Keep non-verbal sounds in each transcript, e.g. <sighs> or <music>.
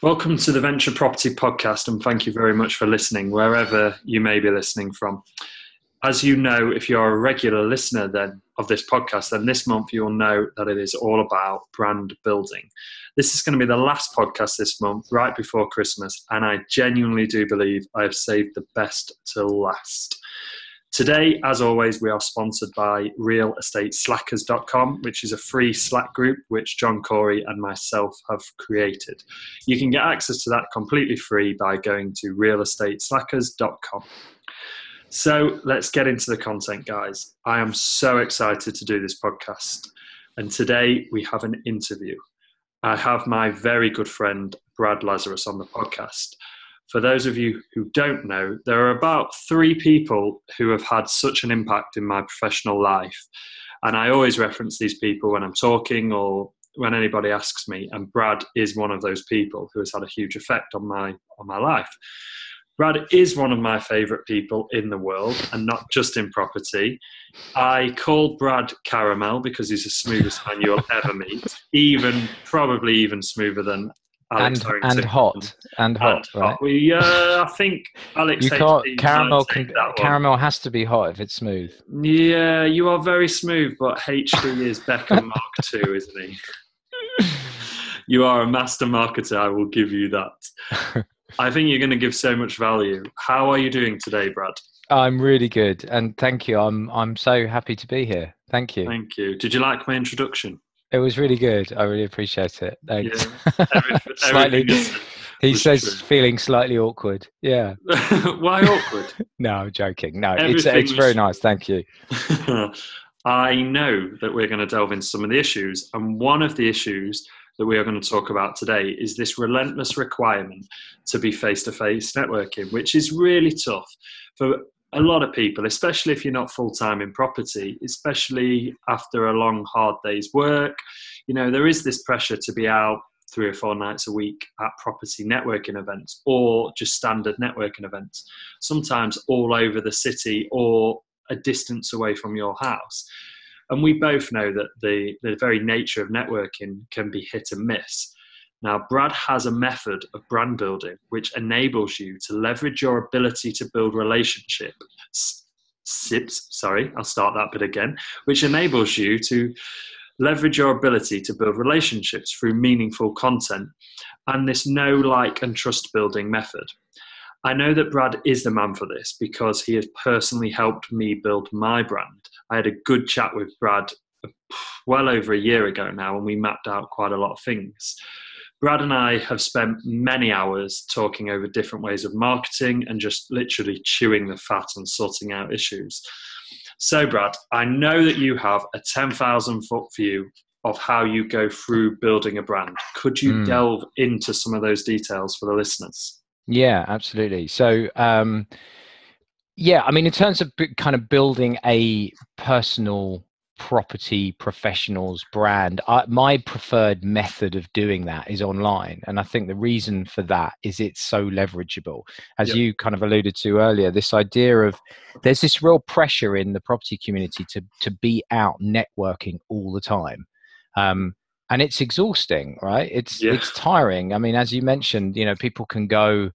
Welcome to the Venture Property Podcast, and thank you very much for listening, wherever you may be listening from. As you know, if you're a regular listener then of this podcast, then this month you'll know that it is all about brand building. This is going to be the last podcast this month, right before Christmas, and I genuinely do believe I have saved the best till last. Today, as always, we are sponsored by realestateslackers.com, which is a free Slack group which John Corey and myself have created. You can get access to that completely free by going to realestateslackers.com. So let's get into the content, guys. I am so excited to do this podcast. And today we have an interview. I have my very good friend Brad Lazarus on the podcast for those of you who don't know, there are about three people who have had such an impact in my professional life. And I always reference these people when I'm talking or when anybody asks me. And Brad is one of those people who has had a huge effect on my on my life. Brad is one of my favourite people in the world, and not just in property. I call Brad Caramel because he's the smoothest man you'll ever meet, even probably even smoother than Alex and and hot and hot, and right? Hot. We, uh, I think Alex. You can't caramel. Can, caramel has to be hot if it's smooth. Yeah, you are very smooth, but HD is Beckham <laughs> Mark II, isn't he? you are a master marketer. I will give you that. <laughs> I think you're going to give so much value. How are you doing today, Brad? I'm really good, and thank you. I'm I'm so happy to be here. Thank you. Thank you. Did you like my introduction? It was really good. I really appreciate it. Thanks. Yeah, <laughs> everything, slightly. he says true. feeling slightly awkward. Yeah. <laughs> Why awkward? <laughs> no, I'm joking. No, it's it's very nice. Thank you. I know that we're going to delve into some of the issues, and one of the issues that we are going to talk about today is this relentless requirement to be face to face networking, which is really tough for a lot of people, especially if you're not full time in property, especially after a long, hard day's work, you know, there is this pressure to be out three or four nights a week at property networking events or just standard networking events, sometimes all over the city or a distance away from your house. And we both know that the, the very nature of networking can be hit and miss. Now, Brad has a method of brand building which enables you to leverage your ability to build relationships. Sips, sorry, I'll start that bit again, which enables you to leverage your ability to build relationships through meaningful content and this know, like, and trust building method. I know that Brad is the man for this because he has personally helped me build my brand. I had a good chat with Brad uh, well over a year ago now, and we mapped out quite a lot of things. Brad and I have spent many hours talking over different ways of marketing and just literally chewing the fat and sorting out issues. So, Brad, I know that you have a 10,000 foot view of how you go through building a brand. Could you mm. delve into some of those details for the listeners? Yeah, absolutely. So, um, yeah, I mean, in terms of kind of building a personal property professionals brand I, my preferred method of doing that is online and i think the reason for that is it's so leverageable as yep. you kind of alluded to earlier this idea of there's this real pressure in the property community to to be out networking all the time um, and it's exhausting right it's yeah. it's tiring i mean as you mentioned you know people can go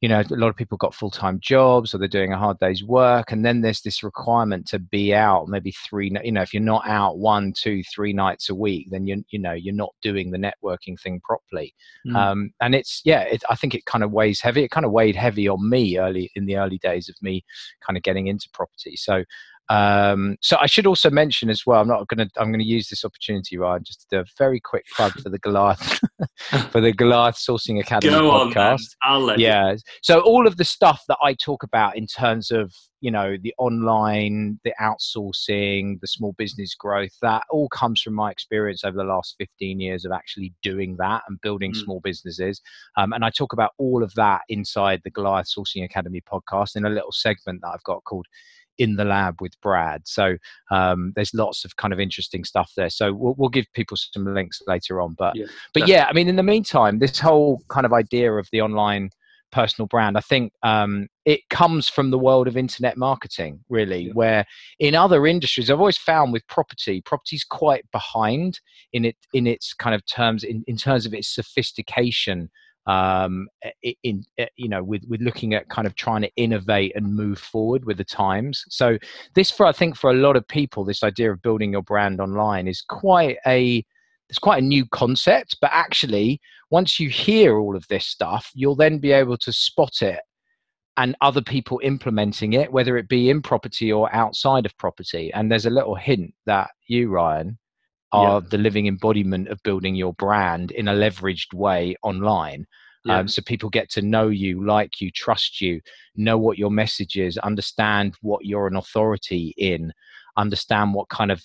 you know a lot of people got full-time jobs or they're doing a hard day's work and then there's this requirement to be out maybe three you know if you're not out one two three nights a week then you you know you're not doing the networking thing properly mm. um, and it's yeah it, i think it kind of weighs heavy it kind of weighed heavy on me early in the early days of me kind of getting into property so um, so I should also mention as well. I'm not going to. I'm going to use this opportunity, Ryan, just to do a very quick plug for the Goliath <laughs> for the Goliath Sourcing Academy Go podcast. On, yeah. You. So all of the stuff that I talk about in terms of you know the online, the outsourcing, the small business growth, that all comes from my experience over the last 15 years of actually doing that and building mm. small businesses. Um, and I talk about all of that inside the Goliath Sourcing Academy podcast in a little segment that I've got called in the lab with Brad. So um, there's lots of kind of interesting stuff there. So we'll, we'll give people some links later on. But yeah, but yeah, I mean, in the meantime, this whole kind of idea of the online personal brand, I think um, it comes from the world of internet marketing, really. Yeah. Where in other industries, I've always found with property, property's quite behind in it in its kind of terms in, in terms of its sophistication um, in, you know with with looking at kind of trying to innovate and move forward with the times. So this for i think for a lot of people this idea of building your brand online is quite a it's quite a new concept but actually once you hear all of this stuff you'll then be able to spot it and other people implementing it whether it be in property or outside of property. And there's a little hint that you ryan are yeah. the living embodiment of building your brand in a leveraged way online. Yeah. Um, so people get to know you, like you, trust you, know what your message is, understand what you're an authority in, understand what kind of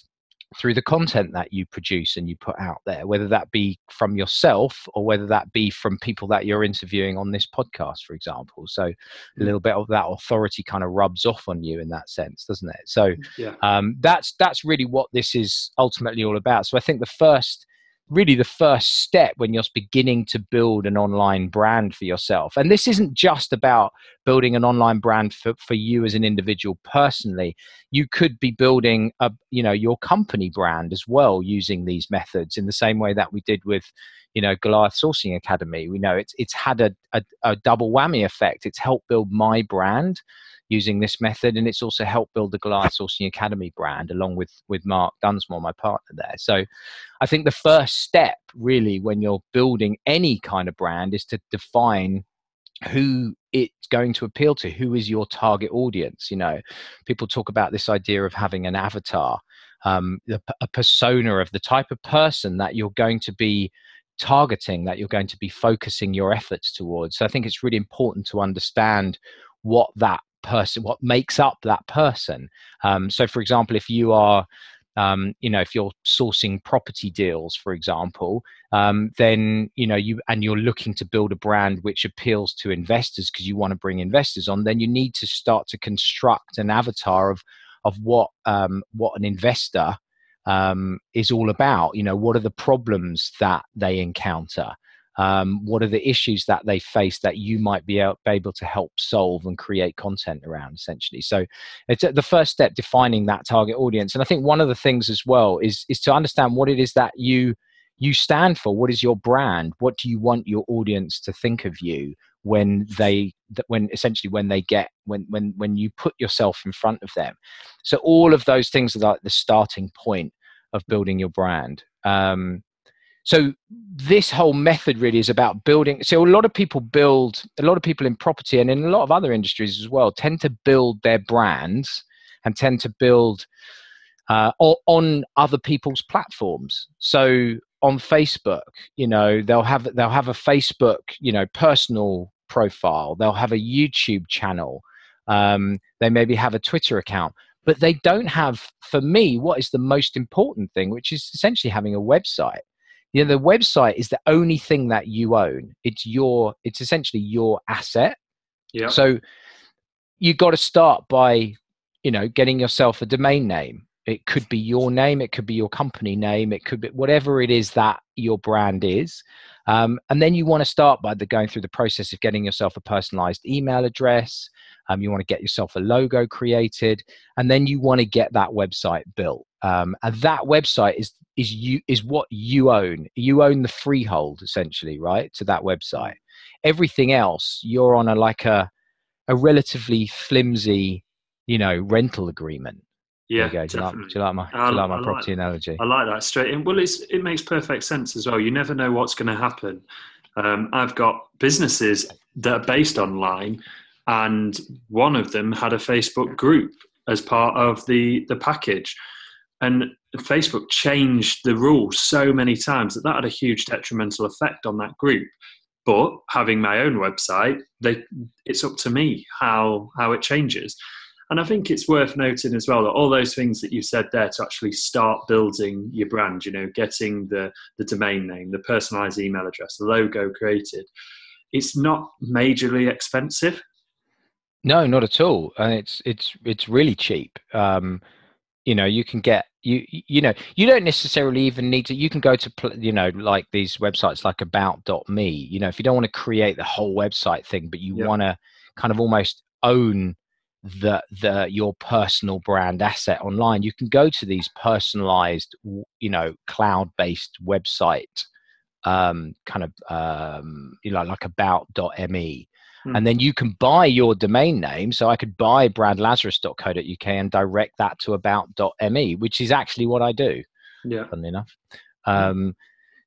through the content that you produce and you put out there, whether that be from yourself or whether that be from people that you're interviewing on this podcast, for example. So a mm. little bit of that authority kind of rubs off on you in that sense, doesn't it? So yeah. um, that's that's really what this is ultimately all about. So I think the first really the first step when you're beginning to build an online brand for yourself. And this isn't just about building an online brand for, for you as an individual personally. You could be building a you know your company brand as well using these methods in the same way that we did with you know Goliath Sourcing Academy. We know it's it's had a, a, a double whammy effect. It's helped build my brand using this method and it's also helped build the Goliath Sourcing Academy brand along with with Mark Dunsmore, my partner there. So I think the first step really when you're building any kind of brand is to define who it's going to appeal to who is your target audience you know people talk about this idea of having an avatar um, a, a persona of the type of person that you're going to be targeting that you're going to be focusing your efforts towards so i think it's really important to understand what that person what makes up that person. Um, so for example if you are um, you know if you're sourcing property deals for example um, then you know you and you're looking to build a brand which appeals to investors because you want to bring investors on then you need to start to construct an avatar of of what um, what an investor um, is all about. You know what are the problems that they encounter um, what are the issues that they face that you might be able to help solve and create content around essentially? So it's the first step defining that target audience. And i think one of the things as well is is to understand what it is that you you stand for. What is your brand? What do you want your audience to think of you when they when essentially when they get when when when you put yourself in front of them? So all of those things are like the starting point of building your brand. Um, so this whole method really is about building so a lot of people build a lot of people in property and in a lot of other industries as well tend to build their brands and tend to build uh, on other people's platforms. So on facebook you know they'll have they'll have a facebook you know personal profile. They'll have a youtube channel. Um, they maybe have a twitter account but they don't have for me what is the most important thing which is essentially having a website you know the website is the only thing that you own. It's your it's essentially your asset. Yeah. So you've got to start by you know getting yourself a domain name. It could be your name it could be your company name it could be whatever it is that your brand is. Um, and then you want to start by the going through the process of getting yourself a personalized email address. Um, you want to get yourself a logo created and then you want to get that website built. Um, and that website is is you is what you own you own the freehold essentially right to that website everything else you're on a like a a relatively flimsy you know rental agreement yeah, do you, like, do you like my, do you like my property like, analogy? I like that straight in. Well, it's, it makes perfect sense as well. You never know what's going to happen. Um, I've got businesses that are based online, and one of them had a Facebook group as part of the the package and Facebook changed the rules so many times that that had a huge detrimental effect on that group. But having my own website, they, it's up to me how how it changes. And I think it's worth noting as well that all those things that you said there to actually start building your brand, you know, getting the, the domain name, the personalized email address, the logo created, it's not majorly expensive. No, not at all. And it's it's it's really cheap. Um, you know you can get you you know you don't necessarily even need to you can go to you know like these websites like about.me you know if you don't want to create the whole website thing but you want to kind of almost own the the your personal brand asset online you can go to these personalized you know cloud based website um, kind of um, you know like about.me Hmm. and then you can buy your domain name so i could buy bradlazarus.co.uk and direct that to about.me which is actually what i do Yeah. funnily enough. Um,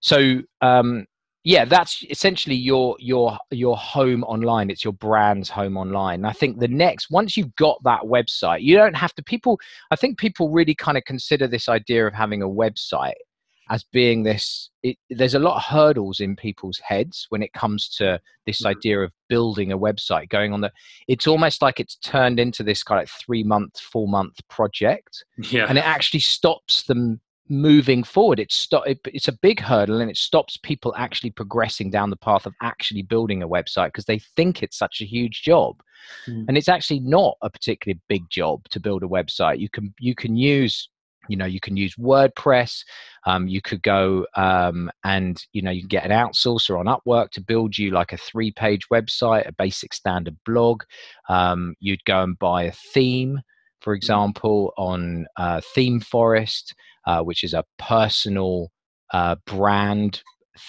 so um, yeah that's essentially your your your home online. It's your brand's home online. And i think the next once you've got that website you don't have to people i think people really kind of consider this idea of having a website as being this it, there's a lot of hurdles in people's heads when it comes to this Mhm. idea of building a website going on the it's almost like it's turned into this kind of three month four month project Yeah. and it actually stops them moving forward it's stop it, it's a big hurdle and it stops people actually progressing down the path of actually building a website because they think it's such a huge job Mm. and it's actually not a particularly big job to build a website you can you can use you know you can use wordpress um, you could go um, and you know you can get an outsourcer on upwork to build you like a three page website a basic standard blog. Um, you'd go and buy a theme for example on uh, ThemeForest uh, which is a personal uh, brand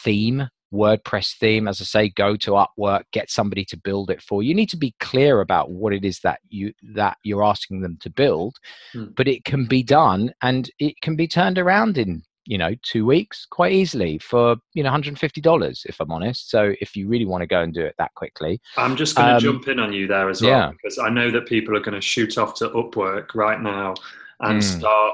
theme wordpress theme as i say go to upwork get somebody to build it for you you need to be clear about what it is that you that you're asking them to build Hmm. but it can be done and it can be turned around in you know two weeks quite easily for you know 150 dollars if i'm honest so if you really want to go and do it that quickly I'm just going to Um, jump in on you there as well yeah. because I know that people are going to shoot off to Upwork right now and Mm. start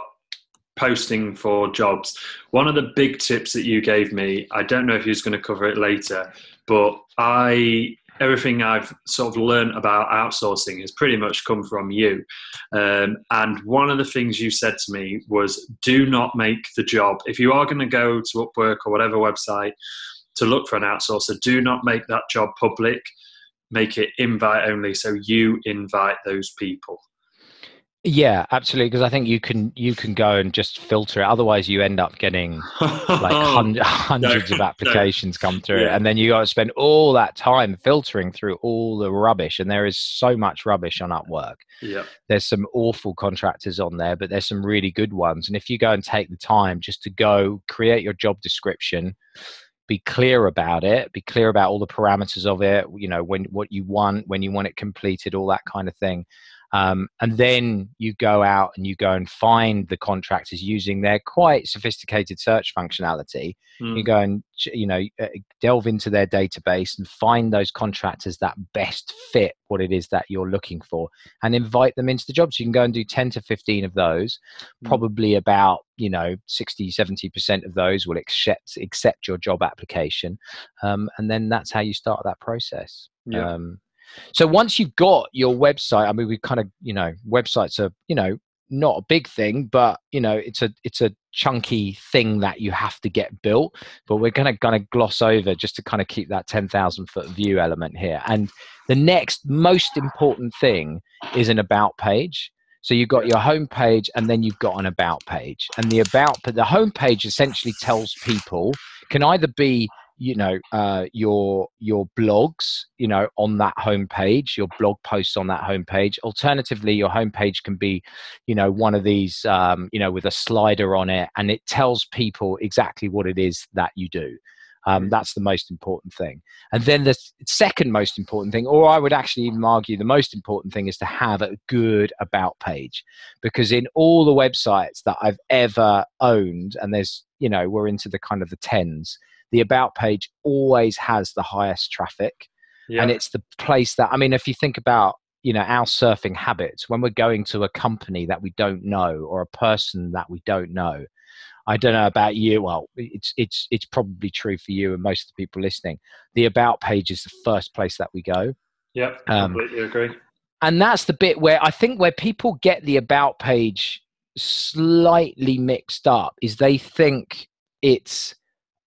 posting for jobs. One of the big tips that you gave me, I don't know if was going to cover it later, but I everything I've sort of learned about outsourcing has pretty much come from you. Um, and one of the things you said to me was, do not make the job if you are going to go to Upwork or whatever website to look for an outsourcer. Do not make that job public make it invite only so you invite those people yeah absolutely because i think you can you can go and just filter it otherwise you end up getting like <laughs> hun- hundreds of no. applications come through Yeah. and then you got to spend all that time filtering through all the rubbish and there is so much rubbish on upwork yeah there's some awful contractors on there but there's some really good ones and if you go and take the time just to go create your job description be clear about it be clear about all the parameters of it you know when what you want when you want it completed all that kind of thing um, and then you go out and you go and find the contractors using their quite sophisticated search functionality. Mm. you go and you know uh, delve into their database and find those contractors that best fit what it is that you're looking for and invite them into the job. So you can go and do 10 to 15 of those. Mm. probably about you know 60 70% of those will accept accept your job application. Um, and then that's how you start that process. Yeah. Um, so once you've got your website, I mean, we kind of, you know, websites are, you know, not a big thing, but you know, it's a it's a chunky thing that you have to get built. But we're gonna kind of gloss over just to kind of keep that ten thousand foot view element here. And the next most important thing is an about page. So you've got your home page, and then you've got an about page. And the about, but the home page essentially tells people can either be you know uh, your your blogs you know on that homepage your blog posts on that homepage. Alternatively your homepage can be you know one of these um, you know with a slider on it and it tells people exactly what it is that you do. Um, Mm. that's the most important thing. And then the second most important thing or i would actually even argue the most important thing is to have a good about page. Because in all the websites that i've ever owned and there's you know we're into the kind of the tens the about page always has the highest traffic. Yeah. and it's the place that i mean if you think about you know our surfing habits when we're going to a company that we don't know or a person that we don't know i don't know about you well it's it's it's probably true for you and most of the people listening. The about page is the first place that we go. Yeah um, completely agree. and that's the bit where i think where people get the about page slightly mixed up is they think it's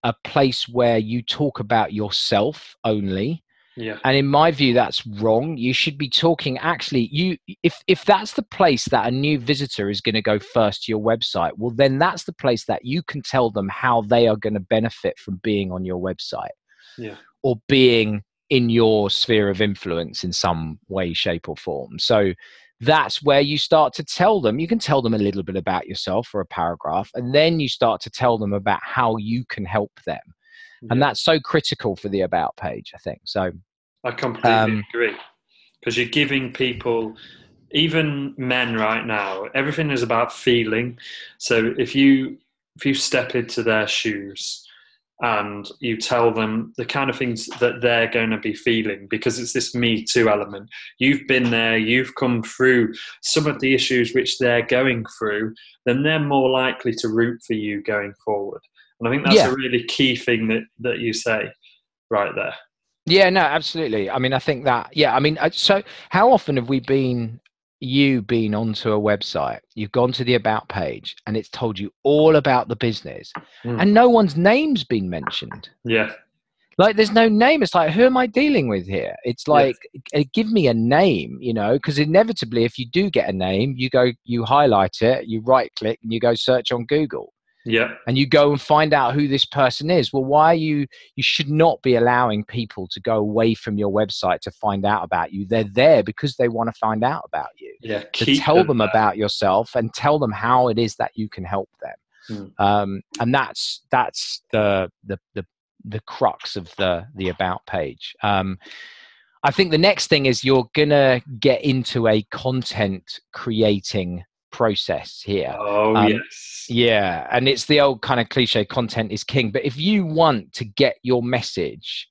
a place where you talk about yourself only. Yeah. And in my view that's wrong. You should be talking actually you if if that's the place that a new visitor is going to go first to your website well then that's the place that you can tell them how they are going to benefit from being on your website. Yeah. Or being in your sphere of influence in some way shape or form. So that's where you start to tell them you can tell them a little bit about yourself for a paragraph and then you start to tell them about how you can help them. And that's so critical for the about page i think so i completely um, agree because you're giving people even men right now everything is about feeling. So if you if you step into their shoes and you tell them the kind of things that they're going to be feeling because it's this me too element. You've been there, you've come through some of the issues which they're going through, then they're more likely to root for you going forward. And I think that's yeah. a really key thing that, that you say right there. Yeah, no, absolutely. I mean, I think that, yeah, I mean, uh, so how often have we been you been onto a website, you've gone to the about page, and it's told you all about the business, mm. and no one's name's been mentioned. Yeah. Like there's no name. It's like, who am I dealing with here? It's like, yes. give me a name, you know, because inevitably, if you do get a name, you go, you highlight it, you right click, and you go search on Google yeah. And you go and find out who this person is. Well why are you you should not be allowing people to go away from your website to find out about you. They're there because they want to find out about you. Yeah to tell them, them about yourself and tell them how it is that you can help them. Hmm. um, and that's that's the, the the the crux of the the about page. Um, I think the next thing is you're gonna get into a content creating process here. Oh, um, yes. Yeah. And it's the old kind of cliche content is king. But if you want to get your message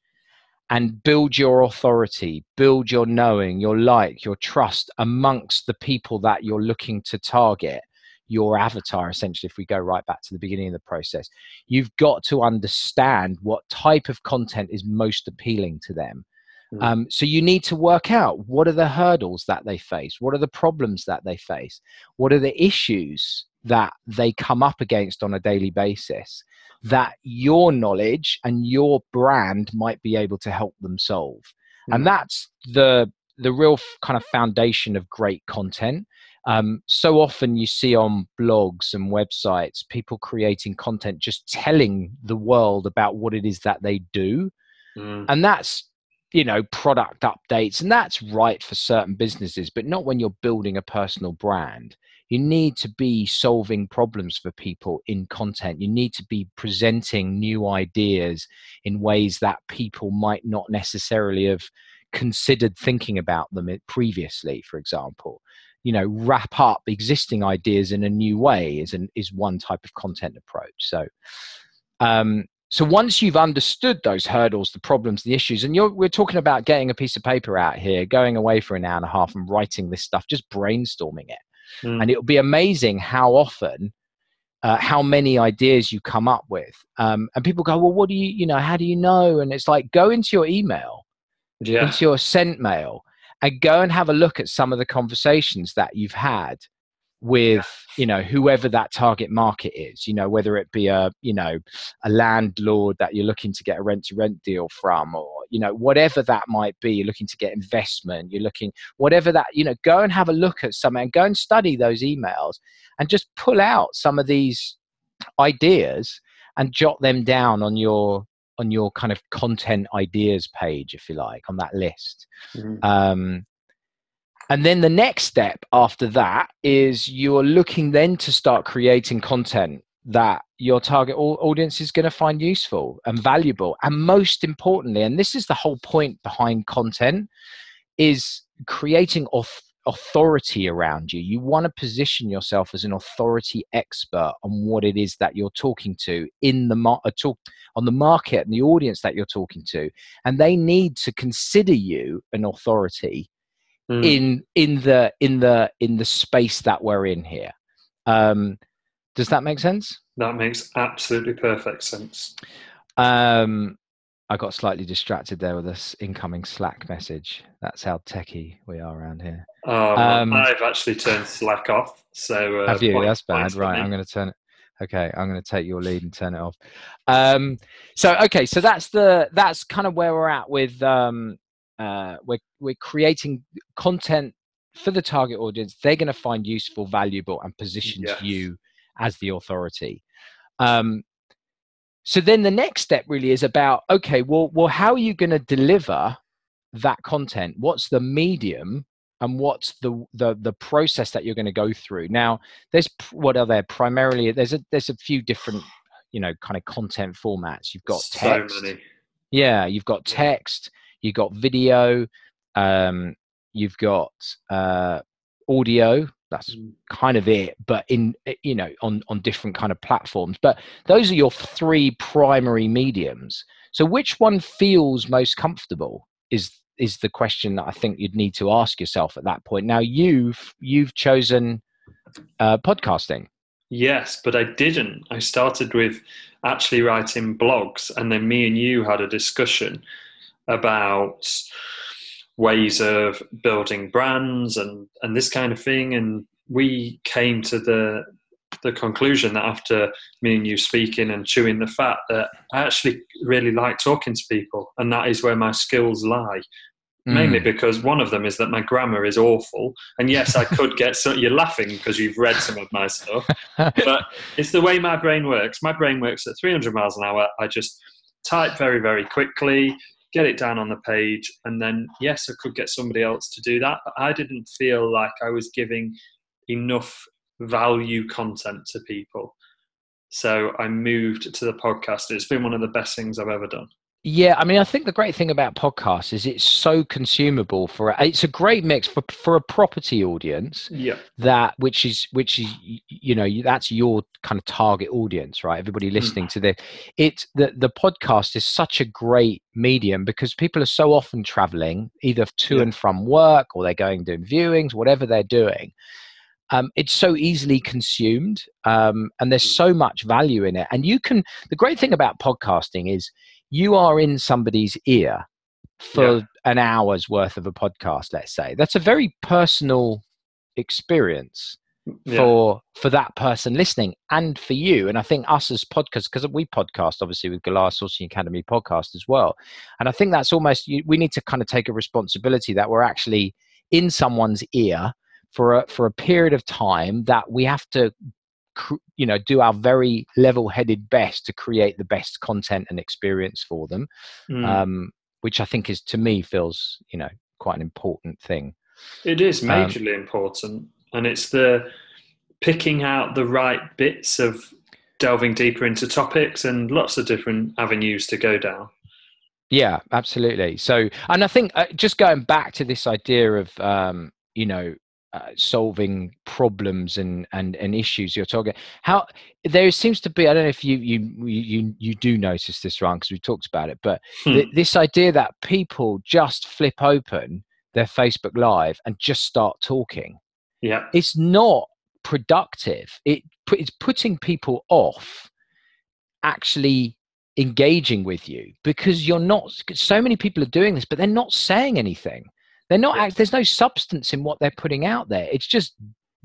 and build your authority, build your knowing, your like, your trust amongst the people that you're looking to target, your avatar, essentially, if we go right back to the beginning of the process, you've got to understand what type of content is most appealing to them Mm. Um, so you need to work out what are the hurdles that they face, what are the problems that they face, what are the issues that they come up against on a daily basis that your knowledge and your brand might be able to help them solve. Mm. And that's the the real kind of foundation of great content. Um, so often you see on blogs and websites people creating content just telling the world about what it is that they do. Mm. And that's you know product updates and that's right for certain businesses but not when you're building a personal brand. You need to be solving problems for people in content. You need to be presenting new ideas in ways that people might not necessarily have considered thinking about them previously for example. You know wrap up existing ideas in a new way is an is one type of content approach. So um, so once you've understood those hurdles the problems the issues and we're talking about getting a piece of paper out here going away for an hour and a half and writing this stuff just brainstorming it mm. and it'll be amazing how often uh, how many ideas you come up with um, and people go well what do you you know how do you know and it's like go into your email yeah. into your sent mail and go and have a look at some of the conversations that you've had with you know whoever that target market is you know whether it be a you know a landlord that you're looking to get a rent to rent deal from or you know whatever that might be you're looking to get investment you're looking whatever that you know go and have a look at something and go and study those emails and just pull out some of these ideas and jot them down on your on your kind of content ideas page if you like on that list mm-hmm. um and then the next step after that is you're looking then to start creating content that your target audience is going to find useful and valuable. And most importantly, and this is the whole point behind content, is creating authority around you. You want to position yourself as an authority expert on what it is that you're talking to in the mar- uh, talk on the market and the audience that you're talking to, and they need to consider you an authority mm. in in the in the in the space that we're in here. Um, does that make sense? That makes absolutely perfect sense. Um, I got slightly distracted there with this incoming Slack message. That's how techie we are around here. Oh, um, I've actually turned Slack off. So uh, have you? That's bad. Right, I'm going to turn it. Okay, I'm going to take your lead and turn it off. Um, so okay, so that's the that's kind of where we're at with um, uh, we're we're creating content for the target audience they're going to find useful valuable and positions yes. you as the authority um, so then the next step really is about okay well well how are you going to deliver that content what's the medium and what's the the the process that you're going to go through now there's what are there primarily there's a there's a few different you know kind of content formats. You've got so text. many. Yeah, you've got text. You've got video. Um, you've got uh, audio. That's Mm. kind of it, but in eh, you know on on different kind of platforms. But those are your three primary mediums. So which one feels most comfortable is is the question that I think you'd need to ask yourself at that point. Now you've you've chosen uh, podcasting. Yes, but I didn't. I started with actually writing blogs, and then me and you had a discussion about ways of building brands and and this kind of thing. And we came to the the conclusion that after me and you speaking and chewing the fat, that I actually really like talking to people, and that is where my skills lie. Mainly Mm. because one of them is that my grammar is awful, and yes, I could get so. You're laughing because you've read some of my stuff, <laughs> but it's the way my brain works. My brain works at 300 miles an hour. I just type very, very quickly, get it down on the page, and then, yes, I could get somebody else to do that. But I didn't feel like I was giving enough value content to people. So I moved to the podcast. It's been one of the best things I've ever done. Yeah, I mean, I think the great thing about podcasts is it's so consumable for it's a great mix for for a property audience Yeah. that which is which is you know that's your kind of target audience, right? Everybody listening to this, it's the the podcast is such a great medium because people are so often traveling either to Yeah. and from work or they're going doing viewings, whatever they're doing. Um, it's so easily consumed, um, and there's so much value in it. And you can. The great thing about podcasting is you are in somebody's ear for Yeah. an hour's worth of a podcast let's say that's a very personal experience Yeah. for for that person listening and for you and i think us as podcasters because we podcast obviously with Goliath sourcing academy podcast as well and i think that's almost you, we need to kind of take a responsibility that we're actually in someone's ear for a for a period of time that we have to you know do our very level-headed best to create the best content and experience for them Mm. um, which i think is to me feels you know quite an important thing It is Um, majorly important, and it's the picking out the right bits of delving deeper into topics and lots of different avenues to go down. Yeah, absolutely. So, and I think uh, just going back to this idea of, um, you know, uh, solving problems and, and and issues you're talking how there seems to be i don't know if you you you you do notice this wrong because we talked about it but th- Hmm. this idea that people just flip open their facebook live and just start talking. Yeah, it's not productive. It it's putting people off actually engaging with you because you're not so many people are doing this but they're not saying anything they're not there's no substance in what they're putting out there. It's just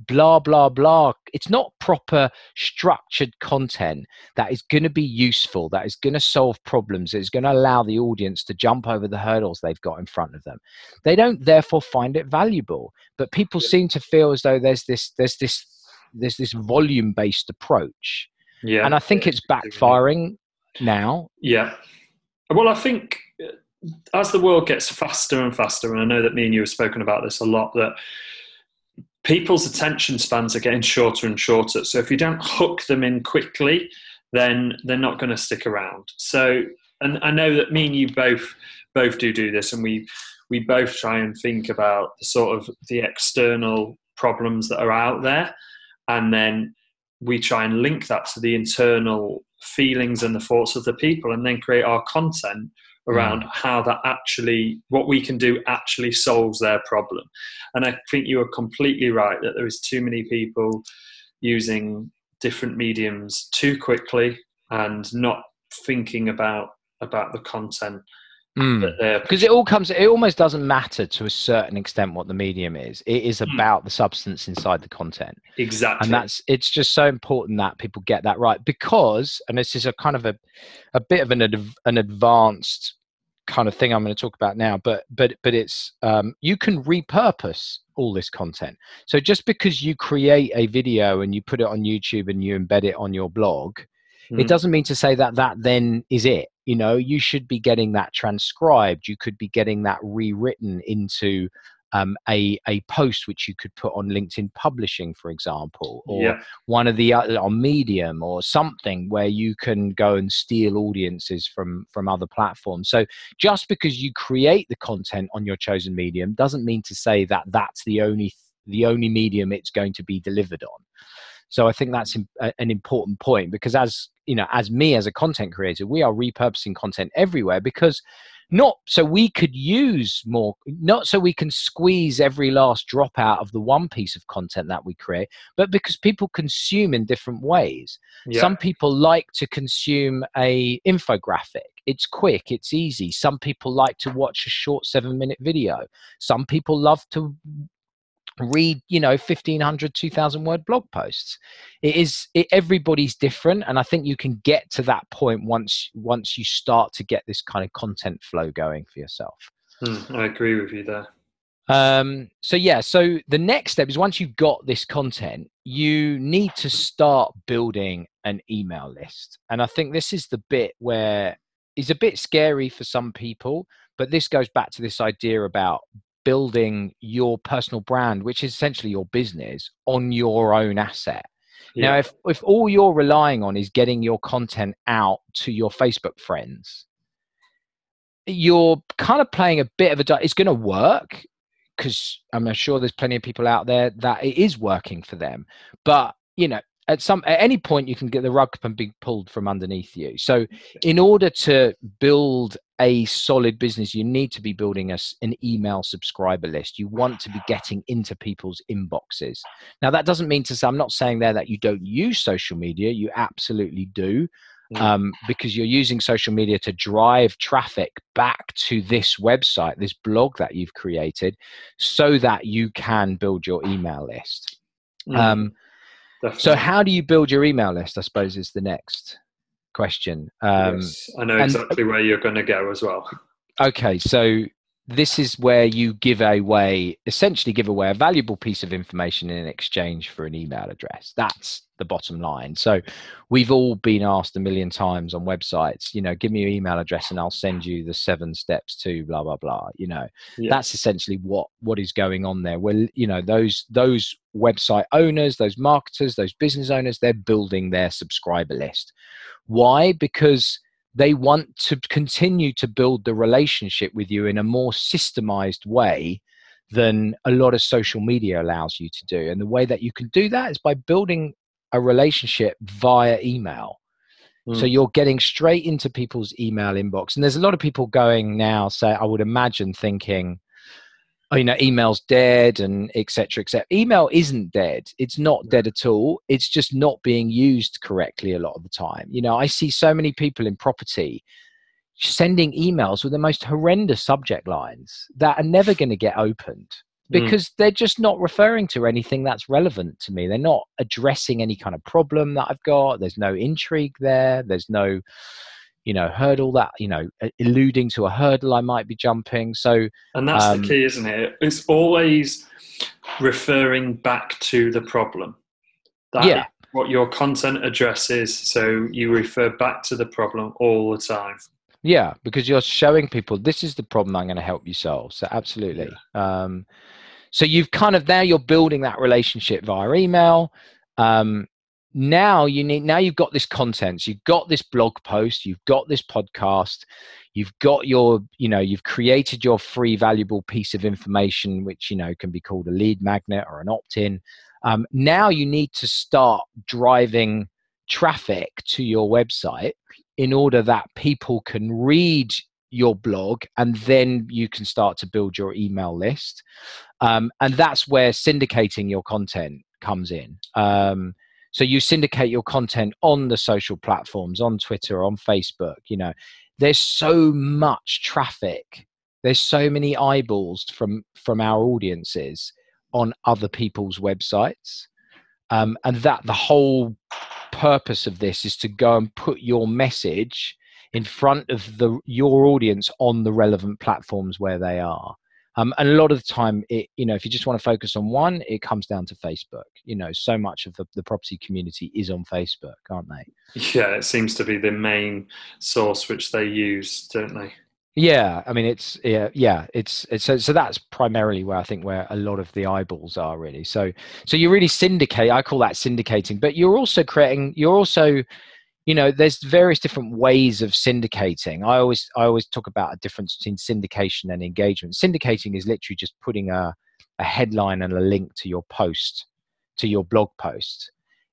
blah blah blah. It's not proper structured content that is going to be useful that is going to solve problems is going to allow the audience to jump over the hurdles they've got in front of them. They don't therefore find it valuable. But people Yeah. seem to feel as though there's this there's this there's this volume based approach. Yeah, and i think Yeah, it's backfiring now. Yeah. Well, I think as the world gets faster and faster, and I know that me and you have spoken about this a lot, that people's attention spans are getting shorter and shorter. So if you don't hook them in quickly, then they're not going to stick around. So, and I know that me and you both both do do this, and we we both try and think about the sort of the external problems that are out there, and then we try and link that to the internal feelings and the thoughts of the people and then create our content around how that actually what we can do actually solves their problem. And i think you are completely right that there is too many people using different mediums too quickly and not thinking about about the content that they're because it all comes it almost doesn't matter to a certain extent what the medium is. It is Hmm. about the substance inside the content. Exactly. and that's it's just so important that people get that right because and this is a kind of a a bit of an an advanced kind of thing I'm going to talk about now but but but it's um, you can repurpose all this content. So just because you create a video and you put it on YouTube and you embed it on your blog Mm. it doesn't mean to say that that then is it you know? You should be getting that transcribed. You could be getting that rewritten into um, a a post which you could put on LinkedIn Publishing, for example, or Yeah. one of the other on Medium or something where you can go and steal audiences from from other platforms. So just because you create the content on your chosen medium doesn't mean to say that that's the only the only medium it's going to be delivered on. So I think that's an important point because as you know, as me as a content creator, we are repurposing content everywhere because not so we could use more, not so we can squeeze every last drop out of the one piece of content that we create, but because people consume in different ways. Yeah. Some people like to consume a infographic. It's quick, it's easy. Some people like to watch a short 7-minute video. Some people love to read, you know, 1500 2000 word blog posts. It is it, everybody's different and I think you can get to that point once once you start to get this kind of content flow going for yourself. Mm, I agree with you there. Um, so yeah, so the next step is once you've got this content, you need to start building an email list. And I think this is the bit where is a bit scary for some people, but this goes back to this idea about building your personal brand, which is essentially your business on your own asset. Now, if if all you're relying on is getting your content out to your Facebook friends, you're kind of playing a bit of a. It's going to work because I'm sure there's plenty of people out there that it is working for them. But you know, at some at any point, you can get the rug and be pulled from underneath you. So, in order to build a solid business, you need to be building a s an email subscriber list. You want to be <sighs> getting into people's inboxes. Now, that doesn't mean to say I'm not saying there that you don't use social media. You absolutely do Mm. um, because you're using social media to drive traffic back to this website, this blog that you've created, so that you can build your email list. Mm, Um, so, how do you build your email list? I suppose is the next question. Um, yes, I know and- exactly where you're going to go as well. Okay, so this is where you give away, essentially, give away a valuable piece of information in exchange for an email address. That's the bottom line. So, we've all been asked a million times on websites, you know, give me your email address and I'll send you the seven steps to blah blah blah. You know, Yeah. that's essentially what what is going on there. Well, you know, those those website owners, those marketers, those business owners, they're building their subscriber list. Why? Because they want to continue to build the relationship with you in a more systemized way than a lot of social media allows you to do. And the way that you can do that is by building a relationship via email. So Mm. you're getting straight into people's email inbox. And there's a lot of people going now, say, I would imagine thinking, you know, email's dead and et cetera, et cetera. Email isn't dead. It's not dead at all. It's just not being used correctly a lot of the time. You know, I see so many people in property sending emails with the most horrendous subject lines that are never going to get opened Mm. because they're just not referring to anything that's relevant to me. They're not addressing any kind of problem that I've got. There's no intrigue there. There's no, you know, hurdle that, you know, alluding to a hurdle I might be jumping. So, And that's Um, the key, isn't it? It's always referring back to the problem. That Yeah. what your content addresses. So you refer back to the problem all the time. yeah, because you're showing people this is the problem I'm going to help you solve. So, absolutely. Um, so you've kind of now you're building that relationship via email. Um, now you need now you've got this content. You've got this blog post. You've got this podcast. You've got your you know you've created your free valuable piece of information, which you know can be called a lead magnet or an opt-in. Um, now you need to start driving traffic to your website in order that people can read your blog and then you can start to build your email list um, and that's where syndicating your content comes in um, so you syndicate your content on the social platforms on twitter on facebook you know. There's so much traffic there's so many eyeballs from from our audiences on other people's websites um, and that the whole purpose of this is to go and put your message in front of the your audience on the relevant platforms where they are um, and a lot of the time it you know if you just want to focus on one it comes down to facebook you know so much of the, the property community is on facebook aren't they Yeah, it seems to be the main source which they use, don't they? Yeah, I mean it's yeah yeah it's, it's so so that's primarily where I think where a lot of the eyeballs are really. So so you really syndicate. I call that syndicating, but you're also creating. You're also you know there's various different ways of syndicating. I always i always talk about a difference between syndication and engagement. Syndicating is literally just putting a, a headline and a link to your post to your blog post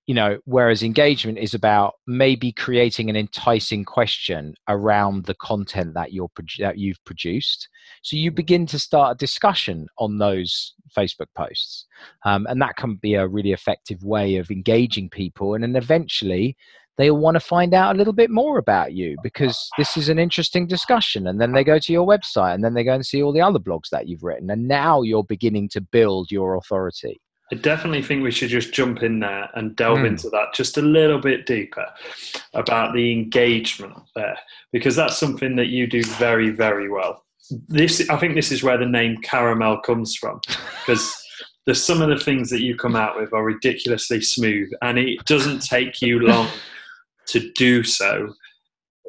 you know whereas engagement is about maybe creating an enticing question around the content that you're that you've produced. So you mm. begin to start a discussion on those facebook posts um, and that can be a really effective way of engaging people and then eventually they'll want to find out a little bit more about you because this is an interesting discussion. And then they go to your website and then they go and see all the other blogs that you've written. And now you're beginning to build your authority. I definitely think we should just jump in there and delve mm. into that just a little bit deeper about the engagement there, because that's something that you do very, very well. This, I think, this is where the name caramel comes from, <laughs> because there's some of the things that you come out with are ridiculously smooth, and it doesn't take you long to do so.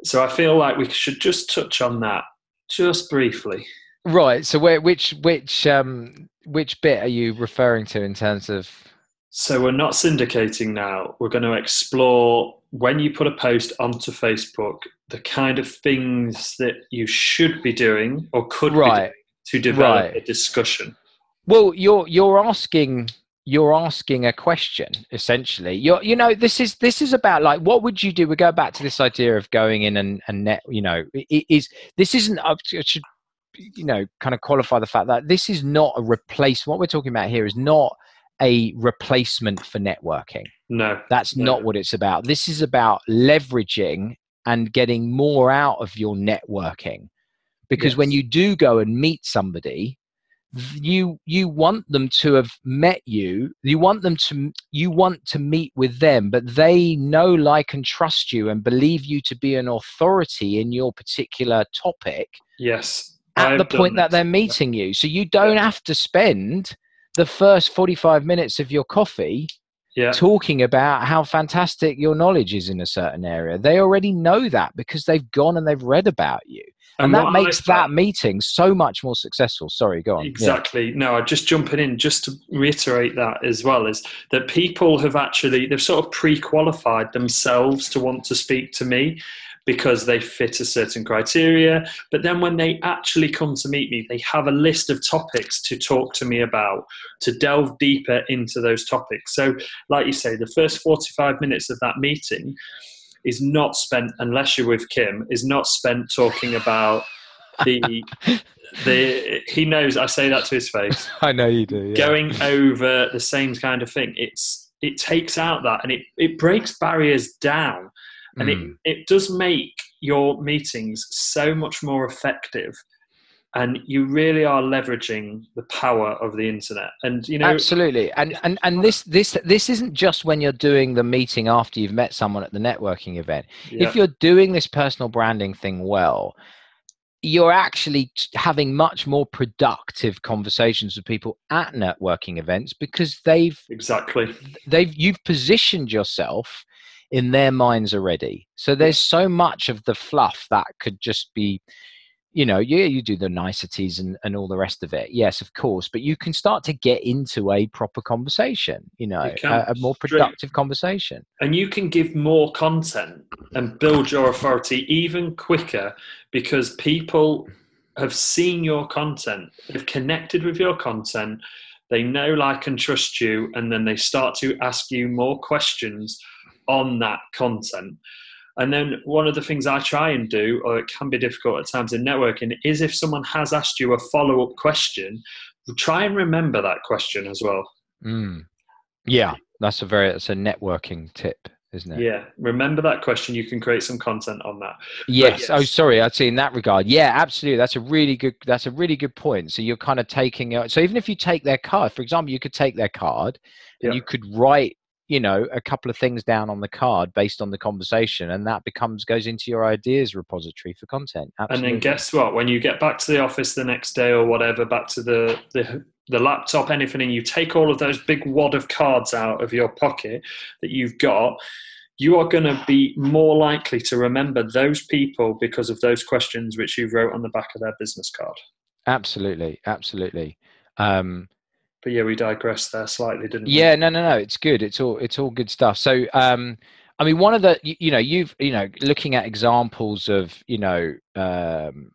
So I feel like we should just touch on that just briefly. Right. So where which which um which bit are you referring to in terms of so we're not syndicating now. We're going to explore when you put a post onto Facebook, the kind of things that you should be doing or could right. be doing to develop right. a discussion. Well, you're you're asking you're asking a question essentially. You're you know this is this is about like what would you do? We go back to this idea of going in and, and net you know is this isn't up to, should you know kind of qualify the fact that this is not a replace what we're talking about here is not a replacement for networking. No. That's no. not what it's about. This is about leveraging and getting more out of your networking. Because yes. when you do go and meet somebody you you want them to have met you. You want them to you want to meet with them but they know like and trust you and believe you to be an authority in your particular topic yes at I've the point that they're meeting you. So you don't yeah. have to spend the first 45 minutes of your coffee yeah. talking about how fantastic your knowledge is in a certain area. They already know that because they've gone and they've read about you and, and that makes that meeting so much more successful sorry go on exactly yeah. no i'm just jumping in just to reiterate that as well is that people have actually they've sort of pre-qualified themselves to want to speak to me because they fit a certain criteria. But then when they actually come to meet me, they have a list of topics to talk to me about, to delve deeper into those topics. So, like you say, the first 45 minutes of that meeting, is not spent unless you're with Kim is not spent talking about the <laughs> the he knows I say that to his face. <laughs> I know you do. Yeah. Going over the same kind of thing. It's it takes out that and it, it breaks barriers down and mm. it, it does make your meetings so much more effective and you really are leveraging the power of the internet. And you know absolutely. And and and this this this isn't just when you're doing the meeting after you've met someone at the networking event. Yeah. if you're doing this personal branding thing well you're actually having much more productive conversations with people at networking events because they've exactly. they've you've positioned yourself in their minds already. So there's so much of the fluff that could just be you know, yeah, you do the niceties and, and all the rest of it. Yes, of course. But you can start to get into a proper conversation, you know, a, a, more productive conversation. And you can give more content and build your authority even quicker because people have seen your content, they've connected with your content, they know, like, and trust you, and then they start to ask you more questions on that content. And then one of the things I try and do, or it can be difficult at times in networking, is if someone has asked you a follow up question, try and remember that question as well. Mm. Yeah, that's a very that's a networking tip, isn't it? Yeah, remember that question. You can create some content on that. Yes. yes. Oh, sorry. I'd say in that regard. Yeah, absolutely. That's a really good. That's a really good point. So you're kind of taking. So even if you take their card, for example, you could take their card, and you could write you know a couple of things down on the card based on the conversation and that becomes goes into your ideas repository for content Absolutely. and then guess what when you get back to the office the next day or whatever back to the, the the laptop anything and you take all of those big wad of cards out of your pocket that you've got you are going to be more likely to remember those people because of those questions which you wrote on the back of their business card. Absolutely, absolutely. Um, but yeah, we digressed there slightly, didn't we? Yeah, no, no, no. It's good. It's all it's all good stuff. So, um, I mean, one of the you, you know you've you know looking at examples of you know um,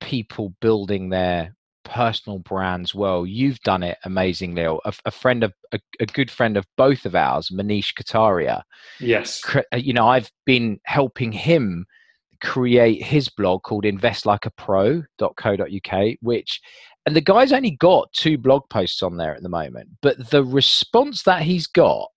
people building their personal brands well you've done it amazingly a, a friend of a, a, good friend of both of ours manish kataria yes uh, you know i've been helping him create his blog called investlikeapro.co.uk which and the guy's only got two blog posts on there at the moment but the response that he's got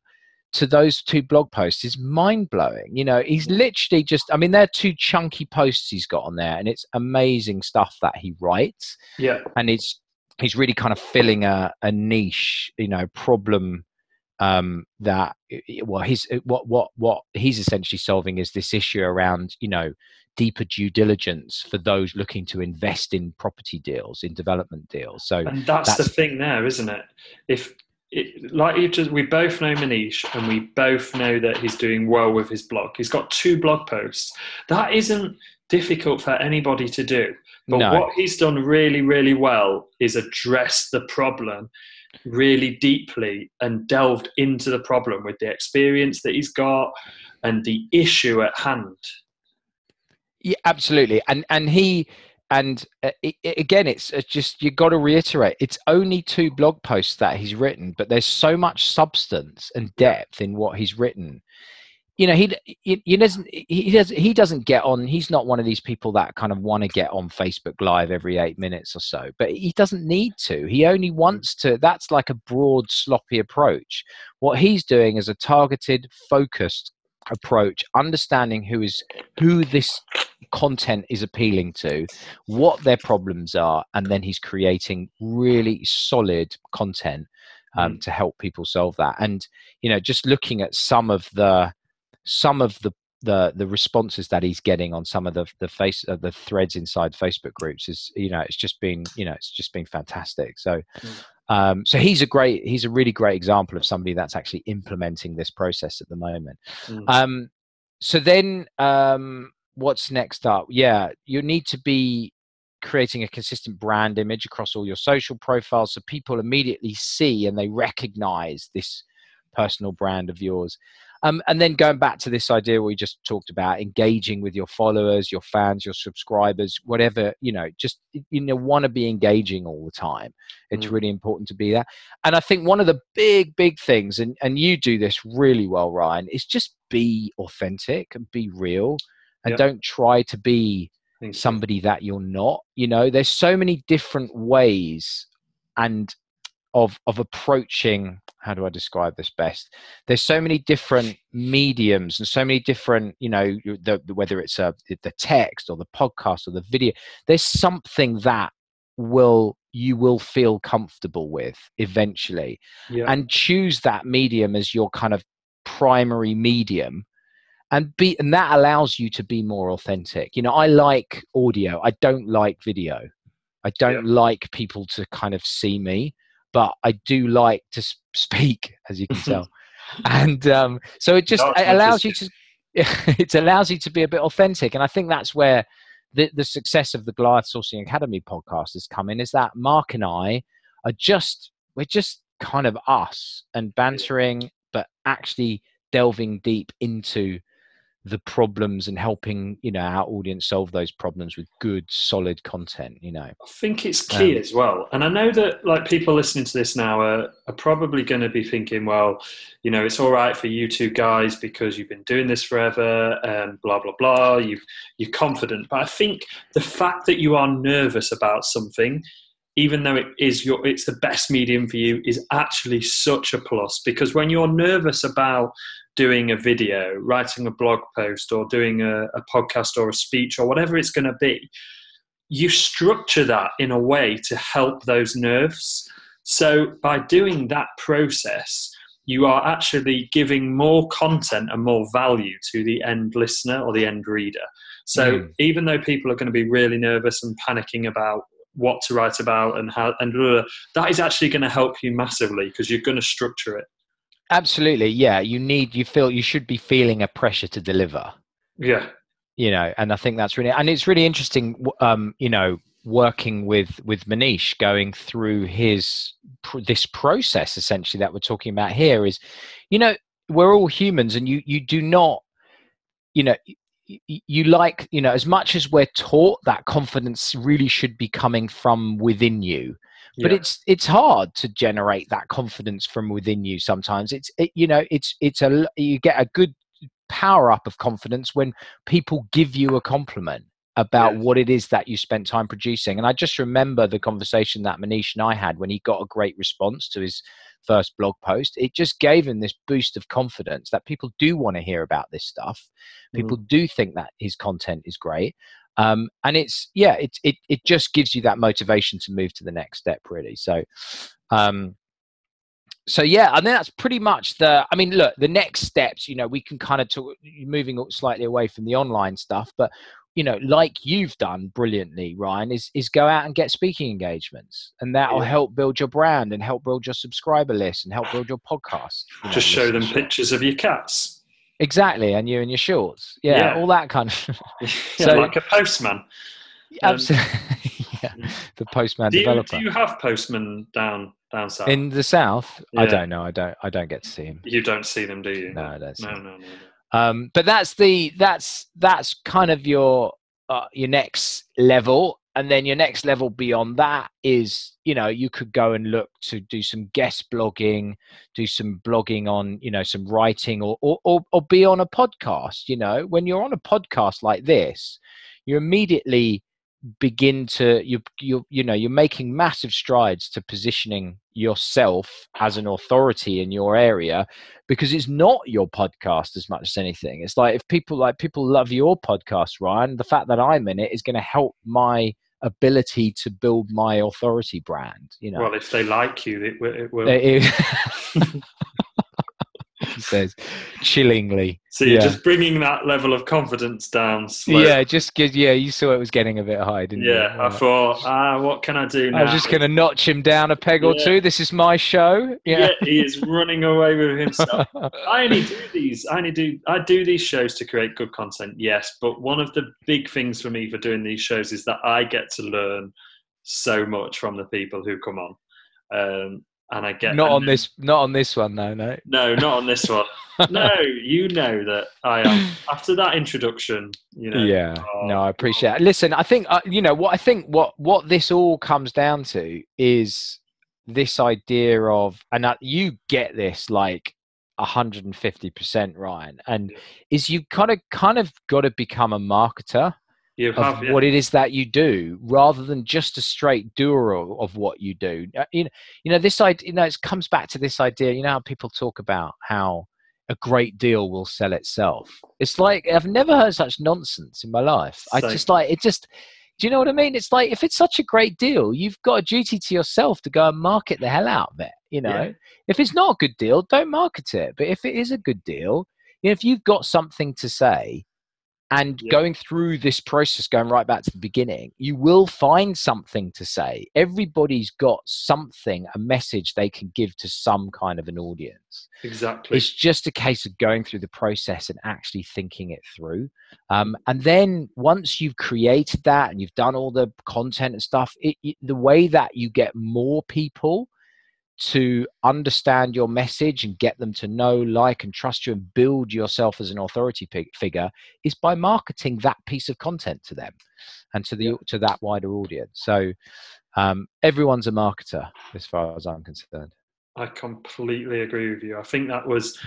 to those two blog posts is mind blowing. You know, he's literally just, I mean, they're two chunky posts he's got on there, and it's amazing stuff that he writes. Yeah. And it's, he's really kind of filling a, a niche, you know, problem um, that, well, he's, what, what, what he's essentially solving is this issue around, you know, deeper due diligence for those looking to invest in property deals in development deals so and that's, that's, the thing there isn't it if it, like you just, we both know Manish, and we both know that he's doing well with his blog. He's got two blog posts. That isn't difficult for anybody to do. But no. what he's done really, really well is address the problem really deeply and delved into the problem with the experience that he's got and the issue at hand. Yeah, absolutely. And and he and uh, it, it, again it's, it's just you got to reiterate it's only two blog posts that he's written but there's so much substance and depth in what he's written. You know he he, he doesn't he does he doesn't get on he's not one of these people that kind of want to get on facebook live every eight minutes or so but he doesn't need to he only wants to that's like a broad sloppy approach. What he's doing is a targeted focused approach understanding who is who this content is appealing to, what their problems are, and then he's creating really solid content um, mm. to help people solve that. And you know, just looking at some of the some of the the the responses that he's getting on some of the the face uh, the threads inside Facebook groups is you know it's just been you know it's just been fantastic. So. Um, so he's a great, he's a really great example of somebody that's actually implementing this process at the moment. Mm. Um, so then, um, what's next up? Yeah, you need to be creating a consistent brand image across all your social profiles so people immediately see and they recognize this personal brand of yours. Um, and then going back to this idea we just talked about engaging with your followers, your fans, your subscribers, whatever, you know, just, you know, want to be engaging all the time. It's mm. really important to be there. And I think one of the big, big things, and, and you do this really well, Ryan, is just be authentic and be real and yep. don't try to be somebody that you're not you know there's so many different ways and of of approaching how do i describe this best? There's so many different mediums and so many different you know the, whether it's uh, a the text or the podcast or the video there's something that will you will feel comfortable with eventually. Yeah. and choose that medium as your kind of primary medium and be and that allows you to be more authentic. You know i like audio. I don't like video. I don't yeah. like people to kind of see me but i do like to <laughs> speak as you can tell. And um, so it just it allows you to <laughs> it allows you to be a bit authentic and i think that's where the, the success of the goliath sourcing academy podcast has come in is that mark and i are just we're just kind of us and bantering but actually delving deep into the problems and helping you know our audience solve those problems with good solid content you know? I think it's key um, as well and i know that like people listening to this now are, are probably going to be thinking well you know it's all right for you two guys because you've been doing this forever and blah blah blah you you're confident. But i think the fact that you are nervous about something even though it is your it's the best medium for you is actually such a plus because when you're nervous about doing a video writing a blog post or doing a, a podcast or a speech or whatever it's going to be you structure that in a way to help those nerves. So by doing that process you are actually giving more content and more value to the end listener or the end reader. So mm. even though people are going to be really nervous and panicking about what to write about and how and that is actually going to help you massively because you're going to structure it Absolutely, yeah. You need you feel you should be feeling a pressure to deliver. Yeah, you know, and I think that's really and it's really interesting. Um, you know, working with with Manish, going through his this process essentially that we're talking about here is, you know, we're all humans, and you you do not, you know. You like, you know, as much as we're taught that confidence really should be coming from within you, but yeah. it's it's hard to generate that confidence from within you sometimes it's it, you know it's it's a you get a good power up of confidence when people give you a compliment about yes. what it is that you spent time producing and i just remember the conversation that manish and i had when he got a great response to his first blog post it just gave him this boost of confidence that people do want to hear about this stuff people mm. do think that his content is great um, and it's yeah it, it it just gives you that motivation to move to the next step really. So um, so yeah and think that's pretty much the i mean look the next steps you know we can kind of talk moving slightly away from the online stuff but you know like you've done brilliantly ryan is is go out and get speaking engagements and that'll yeah. help build your brand and help build your subscriber list and help build your podcast you know, just show them pictures of your cats Exactly, and you in your shorts. Yeah, yeah. all that kind of. <laughs> yeah, <laughs> so, like a postman. Um, absolutely. <laughs> yeah, the postman do you, developer. Do you have postmen down down south? In the south, yeah. I don't know. I don't. I don't get to see them. You don't see them, do you? No, I don't. no, no, no, no. Um, but that's the that's that's kind of your uh, your next level and then your next level beyond that is you know you could go and look to do some guest blogging do some blogging on you know some writing or or, or, or be on a podcast you know. When you're on a podcast like this you immediately begin to you you you know you're making massive strides to positioning yourself as an authority in your area because it's not your podcast as much as anything. It's like if people like people love your podcast ryan the fact that i'm in it is going to help my ability to build my authority brand you know well if they like you it, will. it will <laughs> <laughs> he says chillingly. So you're yeah. just bringing that level of confidence down. Slowly. Yeah, just get, yeah. You saw it was getting a bit high, didn't yeah, you? Yeah, I thought, ah, what can I do now? I'm just going to notch him down a peg or two. This is my show. Yeah. yeah, he is running away with himself. <laughs> I only do these. I only do. I do these shows to create good content. Yes, but one of the big things for me for doing these shows is that I get to learn so much from the people who come on. Um, and I get not on this, not on this one, though. No, no, not on this one. <laughs> no, you know that I am. After that introduction, you know. Yeah, oh, no, I appreciate. it. Listen, I think uh, you know what I think. What what this all comes down to is this idea of, and uh, you get this like 150% Ryan and is you kind of kind of got to become a marketer you have, of yeah. what it is that you do rather than just a straight doer of, of what you do. Uh, you know, you know this idea you know it comes back to this idea you know how people talk about how a great deal will sell itself? It's like i've never heard such nonsense in my life. I just like it just do you know what i mean? It's like if it's such a great deal you've got a duty to yourself to go and market the hell out of it you know? Yeah. if it's not a good deal don't market it. But if it is a good deal you know, if you've got something to say and yeah. going through this process, going right back to the beginning, you will find something to say. Everybody's got something, a message they can give to some kind of an audience. Exactly. It's just a case of going through the process and actually thinking it through. Um, and then once you've created that and you've done all the content and stuff, it, it, the way that you get more people to understand your message and get them to know, like, and trust you and build yourself as an authority figure is by marketing that piece of content to them and to the yeah. to that wider audience. So um, everyone's a marketer as far as I'm concerned. I completely agree with you. I think that was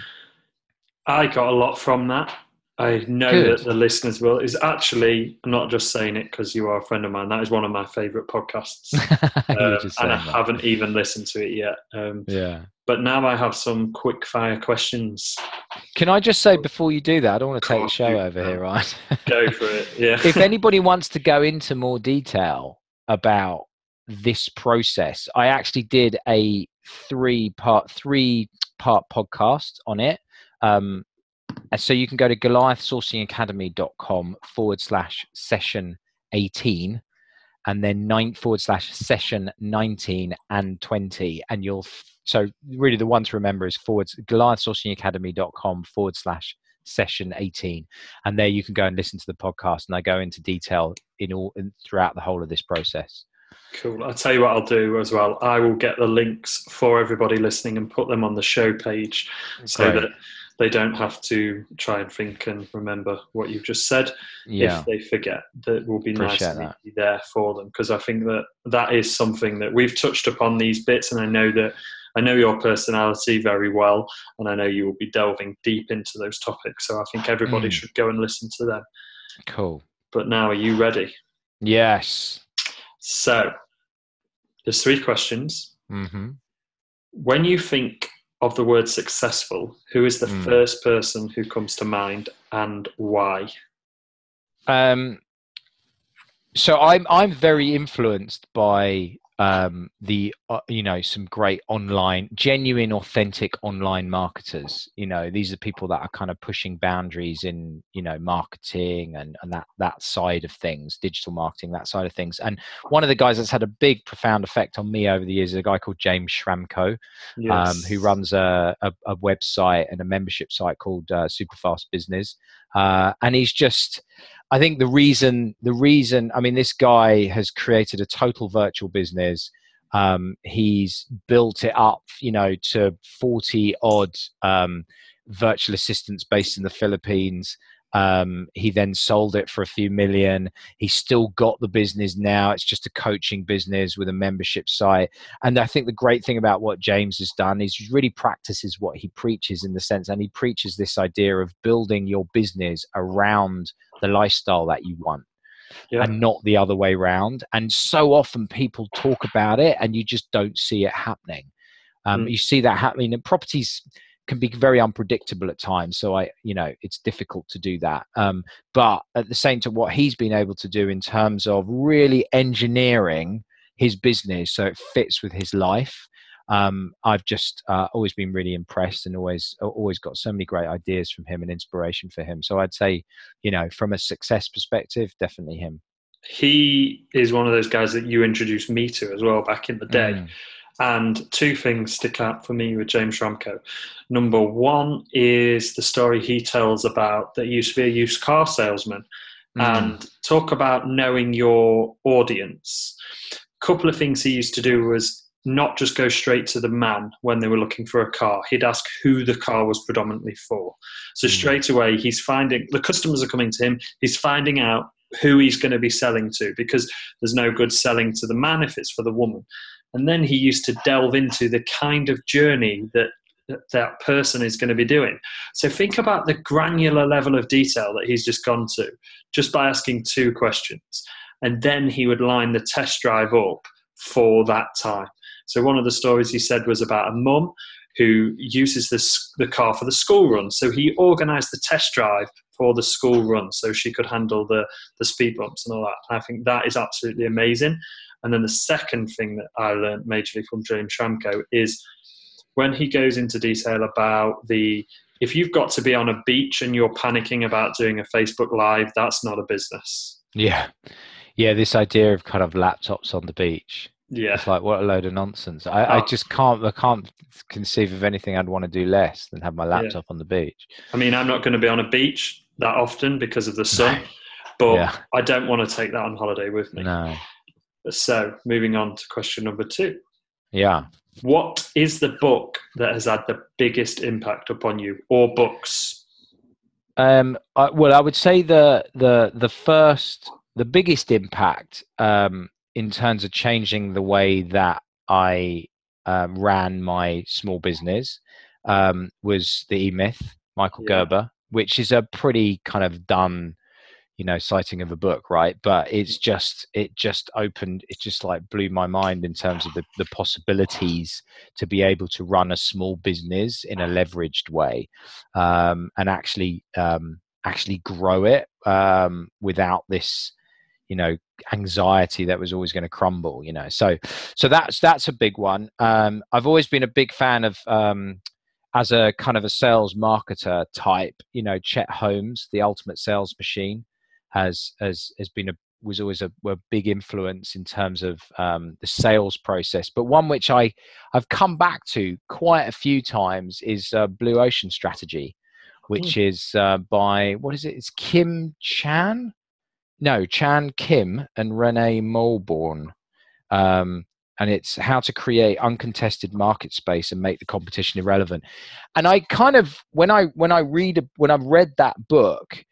I got a lot from that I know Good. that the listeners will. Is actually I'm not just saying it because you are a friend of mine. That is one of my favourite podcasts, <laughs> um, and I that. haven't even listened to it yet. Um, yeah. But now I have some quick fire questions. Can I just say before you do that, I don't want to take the show over here, right? <laughs> go for it. Yeah. if anybody wants to go into more detail about this process, I actually did a three part three part podcast on it. Um, Uh, so you can go to goliathsourcingacademy.com forward slash session 18 and then nine forward slash session 19 and 20 and you'll so really the one to remember is forward goliathsourcingacademy.com forward slash session 18 and there you can go and listen to the podcast and i go into detail in all in, throughout the whole of this process. Cool. I'll tell you what i'll do as well. I will get the links for everybody listening and put them on the show page so Great. that they don't have to try and think and remember what you've just said. Yeah. If they forget, that will be Appreciate nice to be there for them because I think that that is something that we've touched upon these bits, and I know that I know your personality very well, and I know you will be delving deep into those topics. So I think everybody mm. should go and listen to them. Cool. But now, are you ready? Yes. So there's three questions. Mm-hmm. When you think of the word successful, who is the mm. first person who comes to mind and why? Um, so I'm I'm very influenced by um, the uh, you know some great online genuine authentic online marketers. You know these are people that are kind of pushing boundaries in you know marketing and, and that that side of things digital marketing that side of things. And one of the guys that's had a big profound effect on me over the years is a guy called james schramko yes. um, who runs a, a, a, website and a membership site called uh, superfast business. Uh, and he's just I think the reason, the reason, I mean, this guy has created a total virtual business. Um, he's built it up, you know, to 40 odd um, virtual assistants based in the Philippines. Um, he then sold it for a few million. He's still got the business now. It's just a coaching business with a membership site. And I think the great thing about what James has done is he really practices what he preaches in the sense, and he preaches this idea of building your business around the lifestyle that you want. Yeah. and not the other way around. And so often people talk about it and you just don't see it happening. Um, mm. You see that happening in properties can be very unpredictable at times. So I, you know, it's difficult to do that. Um, but at the same time, what he's been able to do in terms of really engineering his business so it fits with his life. Um, I've just uh, always been really impressed and always always got so many great ideas from him and inspiration for him. So I'd say, you know, from a success perspective, definitely him. He is one of those guys that you introduced me to as well back in the day. Mm. And two things stick out for me with James Schramko. Number one is the story he tells about that he used to be a used car salesman mm. and talk about knowing your audience. A couple of things he used to do was not just go straight to the man when they were looking for a car. He'd ask who the car was predominantly for. So mm. straight away, he's finding the customers are coming to him. He's finding out who he's going to be selling to because there's no good selling to the man if it's for the woman. And then he used to delve into the kind of journey that that person is going to be doing. So think about the granular level of detail that he's just gone to just by asking two questions. And then he would line the test drive up for that time. So one of the stories he said was about a mum who uses this, the car for the school run. So he organised the test drive for the school run so she could handle the, the speed bumps and all that. I think that is absolutely amazing. And then the second thing that I learned majorly from James Schramko is when he goes into detail about the if you've got to be on a beach and you're panicking about doing a Facebook Live, that's not a business. Yeah. Yeah, this idea of kind of laptops on the beach. Yeah. It's like what a load of nonsense. I, oh. I just can't I can't conceive of anything I'd want to do less than have my laptop yeah. on the beach. I mean, I'm not going to be on a beach that often because of the sun, <laughs> but yeah. I don't want to take that on holiday with me. No. So, moving on to question number two. Yeah. What is the book that has had the biggest impact upon you, or books? Um, I, well, I would say the the the first, the biggest impact um, in terms of changing the way that I um, ran my small business um, was the E Myth, Michael yeah. Gerber, which is a pretty kind of done you know citing of a book right? But it's just it just opened it just like blew my mind in terms of the, the possibilities to be able to run a small business in a leveraged way um, and actually um, actually grow it um, without this you know anxiety that was always going to crumble you know? So so that's that's a big one. Um, i've always been a big fan of um, as a kind of a sales marketer type you know chet holmes the ultimate sales machine has has has been a was always a, a big influence in terms of um, the sales process. But one which I I've come back to quite a few times is uh, Blue Ocean Strategy, which mm. is uh, by what is it? It's Kim Chan, no Chan Kim and Renee Mauborgne. Um, and it's how to create uncontested market space and make the competition irrelevant and i kind of when i when i read when i've read that book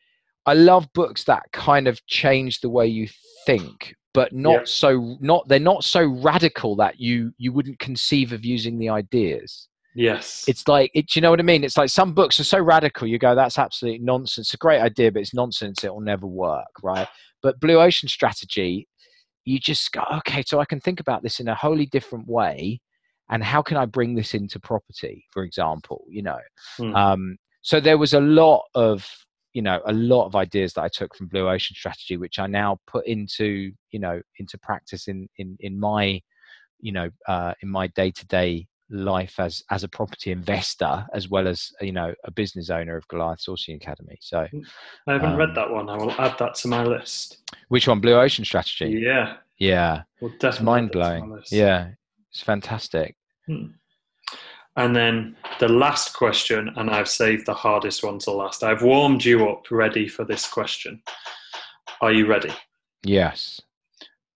i love books that kind of change the way you think but not yeah. so not they're not so radical that you you wouldn't conceive of using the ideas yes it's like it you know what i mean it's like some books are so radical you go that's absolutely nonsense it's a great idea but it's nonsense it will never work right but blue ocean strategy you just go, okay, so I can think about this in a wholly different way. And how can I bring this into property, for example? You know, hmm. um, so there was a lot of you know a lot of ideas that I took from Blue Ocean Strategy, which I now put into you know into practice in in in my you know uh, in my day to day life as as a property investor as well as you know a business owner of Goliath Sourcing Academy. So hmm. I haven't um, read that one. I will add that to my list. Which one? Blue Ocean Strategy. Yeah. Yeah. Well, it's mind blowing. Yeah. It's fantastic. Hmm. And then the last question, and I've saved the hardest one to last. I've warmed you up ready for this question. Are you ready? Yes.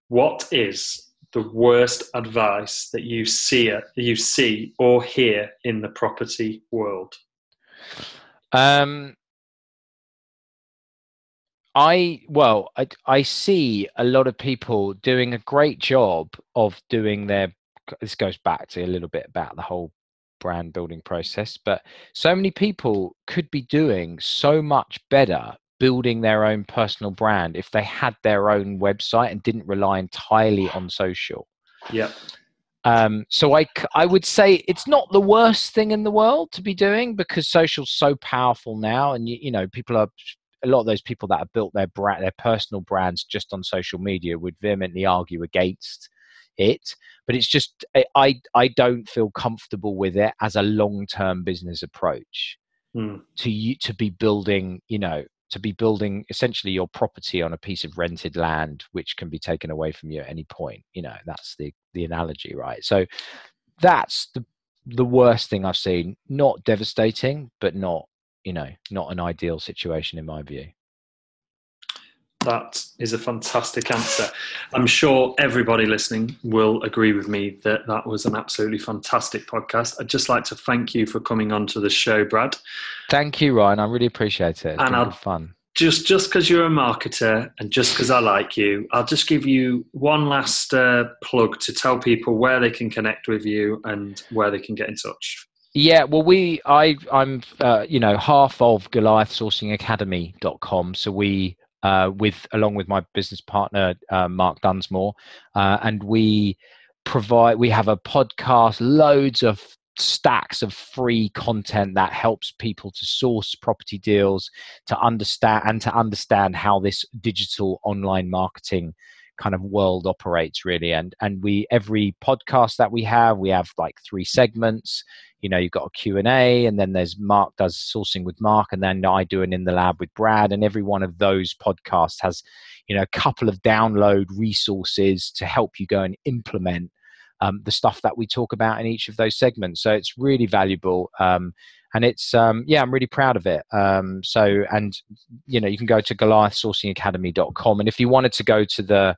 What is the worst advice that you see you see or hear in the property world? Um, I well, I, I see a lot of people doing a great job of doing their. This goes back to a little bit about the whole brand building process, but so many people could be doing so much better building their own personal brand if they had their own website and didn't rely entirely on social. Yeah. Um, so I, I would say it's not the worst thing in the world to be doing because social's so powerful now, and you, you know people are a lot of those people that have built their brand, their personal brands just on social media would vehemently argue against it. But it's just I I don't feel comfortable with it as a long term business approach mm. to you to be building you know to be building essentially your property on a piece of rented land which can be taken away from you at any point you know that's the the analogy right so that's the the worst thing i've seen not devastating but not you know not an ideal situation in my view that is a fantastic answer. I'm sure everybody listening will agree with me that that was an absolutely fantastic podcast. I'd just like to thank you for coming on to the show, Brad. Thank you, Ryan. I really appreciate it. It's and been fun. Just just because you're a marketer and just because I like you, I'll just give you one last uh, plug to tell people where they can connect with you and where they can get in touch. Yeah, well, we, I, I'm, uh, you know, half of Goliath Sourcing Academy.com. So we, uh, with, along with my business partner, uh, Mark Dunsmore, uh, and we provide, we have a podcast, loads of stacks of free content that helps people to source property deals, to understand, and to understand how this digital online marketing kind of world operates really. And and we every podcast that we have we have like three segments. You know you've got a q&a and then there's mark does sourcing with mark and then i do an in the lab with brad. And every one of those podcasts has you know a couple of download resources to help you go and implement um, the stuff that we talk about in each of those segments. So it's really valuable um, and it's um, yeah i'm really proud of it. Um, so and you know you can go to goliathsourcingacademy.com and if you wanted to go to the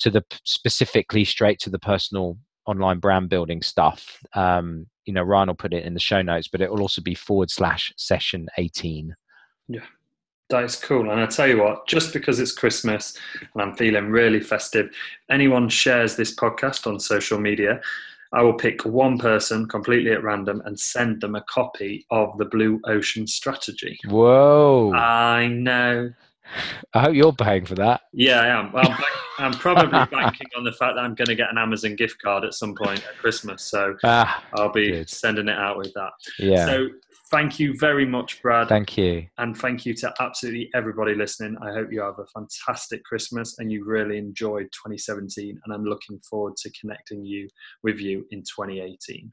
to the specifically straight to the personal online brand building stuff um, you know, Ryan will put it in the show notes, but it will also be forward slash session 18. Yeah, that is cool. And I tell you what, just because it's Christmas and I'm feeling really festive, anyone shares this podcast on social media, I will pick one person completely at random and send them a copy of the Blue Ocean Strategy. Whoa. I know. I hope you're paying for that. Yeah, I am. Well, I'm, I'm probably banking on the fact that I'm going to get an Amazon gift card at some point at Christmas. So ah, I'll be good. sending it out with that. Yeah. So thank you very much, Brad. Thank you. And thank you to absolutely everybody listening. I hope you have a fantastic Christmas and you really enjoyed 2017. And I'm looking forward to connecting you with you in 2018.